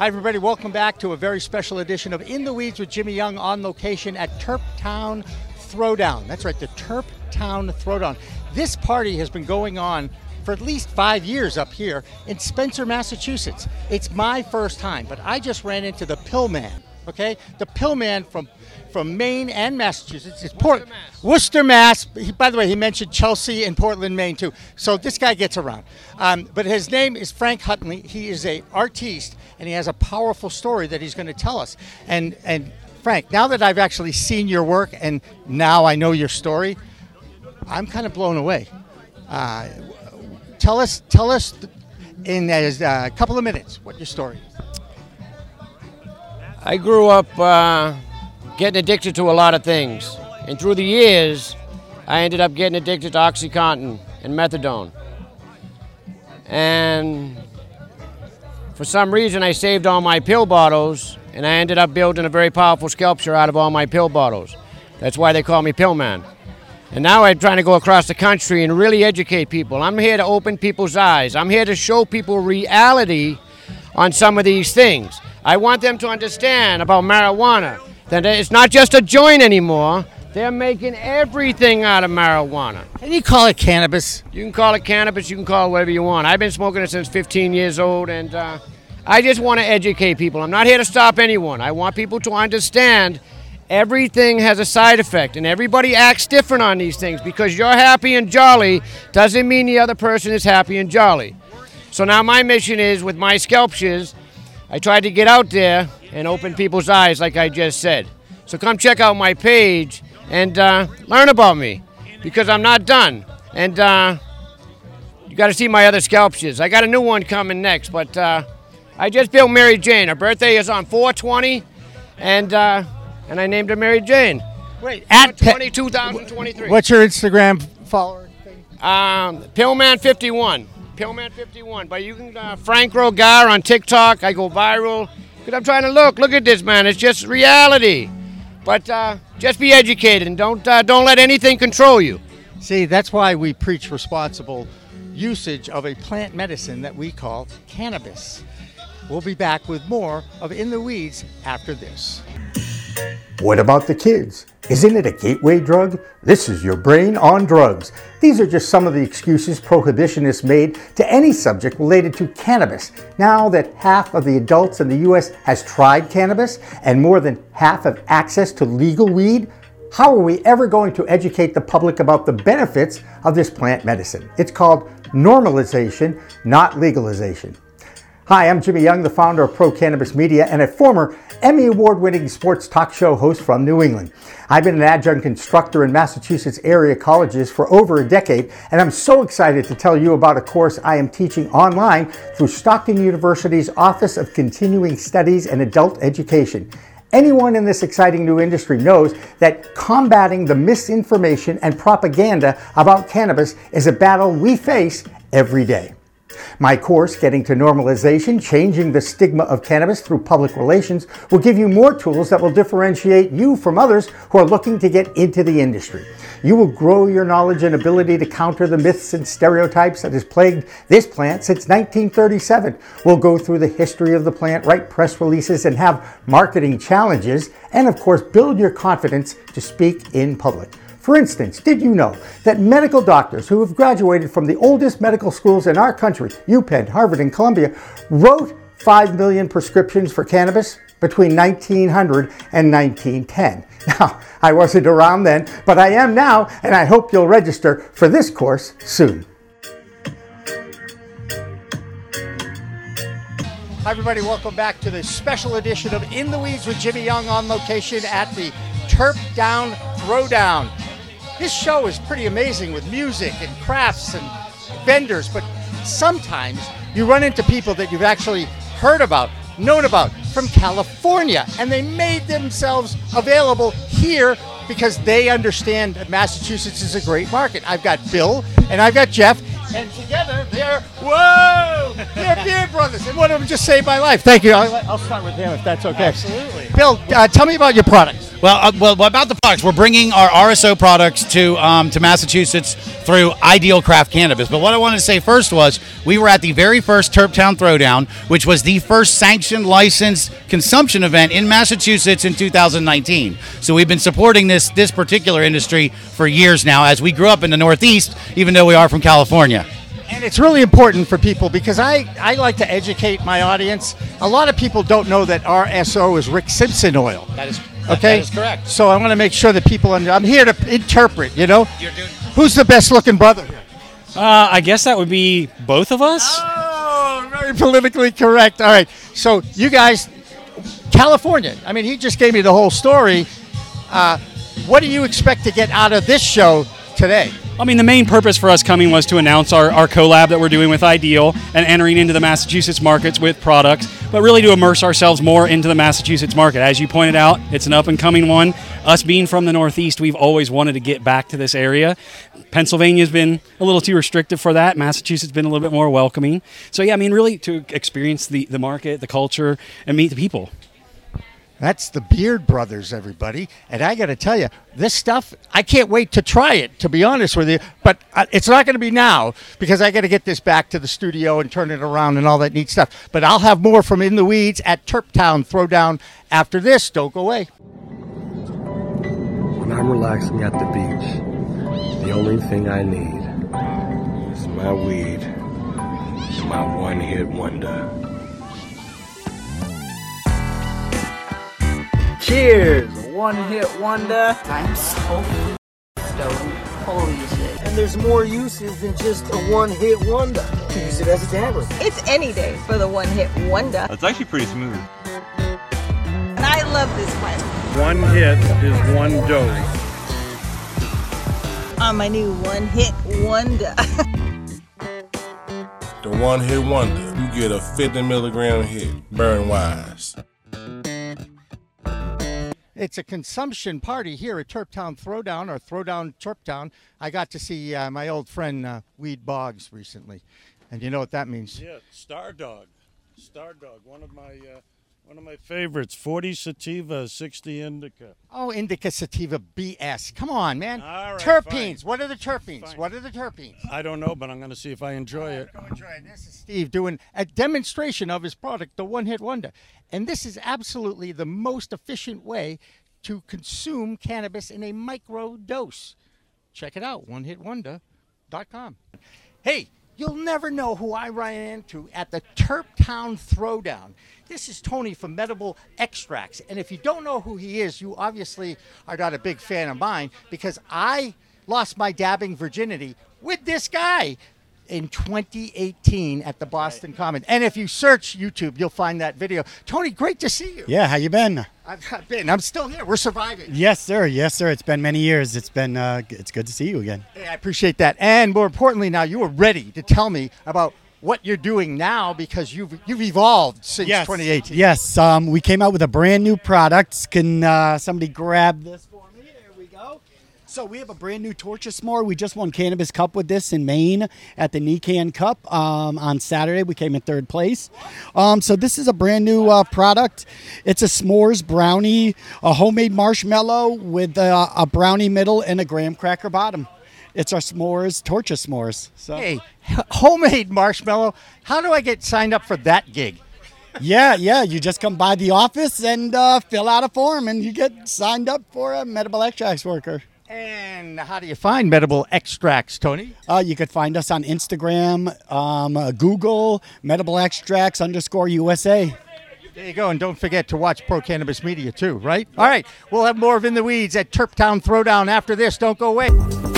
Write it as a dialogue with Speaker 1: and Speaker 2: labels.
Speaker 1: Hi, everybody. Welcome back to a very special edition of In the Weeds with Jimmy Young on location at Terp Town Throwdown. That's right, the Terp Town Throwdown. This party has been going on for at least five years up here in Spencer, Massachusetts. It's my first time, but I just ran into the Pillman. Okay, the pill man from from Maine and Massachusetts. It's Port Worcester, Mass. He, by the way, he mentioned Chelsea and Portland, Maine too. So this guy gets around. Um, but his name is Frank Huntley. He is a artiste, and he has a powerful story that he's going to tell us. And and Frank, now that I've actually seen your work and now I know your story, I'm kind of blown away. Uh, tell us, tell us in a uh, couple of minutes what your story.
Speaker 2: I grew up uh, getting addicted to a lot of things. And through the years, I ended up getting addicted to Oxycontin and methadone. And for some reason, I saved all my pill bottles, and I ended up building a very powerful sculpture out of all my pill bottles. That's why they call me Pillman. And now I'm trying to go across the country and really educate people. I'm here to open people's eyes. I'm here to show people reality on some of these things. I want them to understand about marijuana that it's not just a joint anymore. They're making everything out of marijuana.
Speaker 1: And you call it cannabis?
Speaker 2: You can call it cannabis, you can call it whatever you want. I've been smoking it since 15 years old, and uh, I just want to educate people. I'm not here to stop anyone. I want people to understand everything has a side effect, and everybody acts different on these things. Because you're happy and jolly doesn't mean the other person is happy and jolly. So now my mission is with my sculptures I tried to get out there and open people's eyes, like I just said. So come check out my page and uh, learn about me because I'm not done. And uh, you got to see my other sculptures. I got a new one coming next, but uh, I just built Mary Jane. Her birthday is on 420, and uh, and I named her Mary Jane.
Speaker 1: Wait, at
Speaker 2: 20, 2023.
Speaker 1: What's your Instagram follower?
Speaker 2: Um, Pillman51. Pillman51. But you can uh, Frank Rogar on TikTok. I go viral because I'm trying to look. Look at this, man. It's just reality. But uh, just be educated and don't uh, don't let anything control you.
Speaker 1: See, that's why we preach responsible usage of a plant medicine that we call cannabis. We'll be back with more of In the Weeds after this.
Speaker 3: What about the kids? Isn't it a gateway drug? This is your brain on drugs. These are just some of the excuses prohibitionists made to any subject related to cannabis. Now that half of the adults in the US has tried cannabis and more than half have access to legal weed, how are we ever going to educate the public about the benefits of this plant medicine? It's called normalization, not legalization. Hi, I'm Jimmy Young, the founder of Pro Cannabis Media and a former Emmy Award winning sports talk show host from New England. I've been an adjunct instructor in Massachusetts area colleges for over a decade, and I'm so excited to tell you about a course I am teaching online through Stockton University's Office of Continuing Studies and Adult Education. Anyone in this exciting new industry knows that combating the misinformation and propaganda about cannabis is a battle we face every day. My course, Getting to Normalization Changing the Stigma of Cannabis Through Public Relations, will give you more tools that will differentiate you from others who are looking to get into the industry. You will grow your knowledge and ability to counter the myths and stereotypes that has plagued this plant since 1937. We'll go through the history of the plant, write press releases, and have marketing challenges, and of course, build your confidence to speak in public. For instance, did you know that medical doctors who have graduated from the oldest medical schools in our country, UPenn, Harvard, and Columbia, wrote 5 million prescriptions for cannabis between 1900 and 1910? Now, I wasn't around then, but I am now, and I hope you'll register for this course soon.
Speaker 1: Hi, everybody. Welcome back to the special edition of In the Weeds with Jimmy Young on location at the Terp Down Throwdown. This show is pretty amazing with music and crafts and vendors, but sometimes you run into people that you've actually heard about, known about from California, and they made themselves available here because they understand that Massachusetts is a great market. I've got Bill and I've got Jeff, and together they're whoa, they're Beard Brothers, and one of them just saved my life. Thank you. I'll, I'll start with him if that's okay.
Speaker 4: Absolutely.
Speaker 1: Bill, uh, tell me about your products.
Speaker 4: Well, uh, well, about the products, we're bringing our RSO products to um, to Massachusetts through Ideal Craft Cannabis. But what I wanted to say first was we were at the very first Terptown Throwdown, which was the first sanctioned licensed consumption event in Massachusetts in 2019. So we've been supporting this this particular industry for years now, as we grew up in the Northeast, even though we are from California.
Speaker 1: And it's really important for people because I, I like to educate my audience. A lot of people don't know that RSO is Rick Simpson oil.
Speaker 4: That is
Speaker 1: Okay,
Speaker 4: That is correct.
Speaker 1: So I want to make sure that people. Under, I'm here to interpret. You know,
Speaker 4: You're doing-
Speaker 1: who's the best looking brother?
Speaker 5: Uh, I guess that would be both of us.
Speaker 1: Oh, very politically correct. All right. So you guys, California. I mean, he just gave me the whole story. Uh, what do you expect to get out of this show today?
Speaker 5: I mean, the main purpose for us coming was to announce our, our collab that we're doing with Ideal and entering into the Massachusetts markets with products, but really to immerse ourselves more into the Massachusetts market. As you pointed out, it's an up and coming one. Us being from the Northeast, we've always wanted to get back to this area. Pennsylvania's been a little too restrictive for that. Massachusetts been a little bit more welcoming. So, yeah, I mean, really to experience the, the market, the culture, and meet the people.
Speaker 1: That's the Beard Brothers, everybody. And I got to tell you, this stuff, I can't wait to try it, to be honest with you. But uh, it's not going to be now because I got to get this back to the studio and turn it around and all that neat stuff. But I'll have more from In the Weeds at Terptown Throwdown after this. Don't go away.
Speaker 6: When I'm relaxing at the beach, the only thing I need is my weed my one hit wonder.
Speaker 7: Cheers! One hit wonder.
Speaker 8: I'm so stoned. Holy shit.
Speaker 7: And there's more uses than just a one hit wonder. You can use it as a dabber.
Speaker 8: It's any day for the one hit wonder.
Speaker 9: It's actually pretty smooth.
Speaker 8: And I love this one.
Speaker 9: One hit is one dose.
Speaker 8: On my new one hit wonder.
Speaker 6: The one hit wonder. You get a 50 milligram hit, burn wise.
Speaker 1: It's a consumption party here at Terptown Throwdown or Throwdown Terptown. I got to see uh, my old friend uh, Weed Boggs recently. And you know what that means?
Speaker 10: Yeah, Star Dog. Star Dog, one of my uh, one of my favorites. 40 sativa, 60 indica.
Speaker 1: Oh, indica sativa BS. Come on, man.
Speaker 10: All right,
Speaker 1: terpenes.
Speaker 10: fine.
Speaker 1: What are the terpenes?
Speaker 10: Fine.
Speaker 1: What are the terpenes?
Speaker 10: I don't know, but I'm going to see if I enjoy it.
Speaker 1: Go enjoy it. This is Steve doing a demonstration of his product, the One Hit Wonder. And this is absolutely the most efficient way to consume cannabis in a micro dose. Check it out, onehitwonder.com. Hey, you'll never know who I ran into at the Terptown Throwdown. This is Tony from Medible Xtracts. And if you don't know who he is, you obviously are not a big fan of mine because I lost my dabbing virginity with this guy in 2018 at the Boston Common. And if you search YouTube, you'll find that video. Tony, great to see you.
Speaker 11: Yeah, how you been?
Speaker 1: I've I've been. I'm still here. We're surviving.
Speaker 11: Yes, sir. Yes, sir. It's been many years. It's been uh, it's good to see you again.
Speaker 1: Hey, I appreciate that. And more importantly, now you are ready to tell me about what you're doing now because you've you've evolved since 2018.
Speaker 11: Yes, um, we came out with a brand new product. Can uh, somebody grab this for me? There we go. So we have a brand new Torture S'more. We just won Cannabis Cup with this in Maine at the Nican Cup um, on Saturday. We came in third place. Um, so this is a brand new uh, product. It's a s'mores brownie, a homemade marshmallow with uh, a brownie middle and a graham cracker bottom. It's our s'mores, Torture S'mores. So.
Speaker 1: Hey, homemade marshmallow. How do I get signed up for that gig?
Speaker 11: Yeah, yeah. You just come by the office and uh, fill out a form, and you get signed up for a Medible Xtracts worker.
Speaker 1: And how do you find Medible Xtracts, Tony?
Speaker 11: Uh, you could find us on Instagram, um, uh, Google, medical extracts underscore USA.
Speaker 1: There you go. And don't forget to watch Pro Cannabis Media too, right? All right. We'll have more of In the Weeds at Terptown Throwdown after this. Don't go away.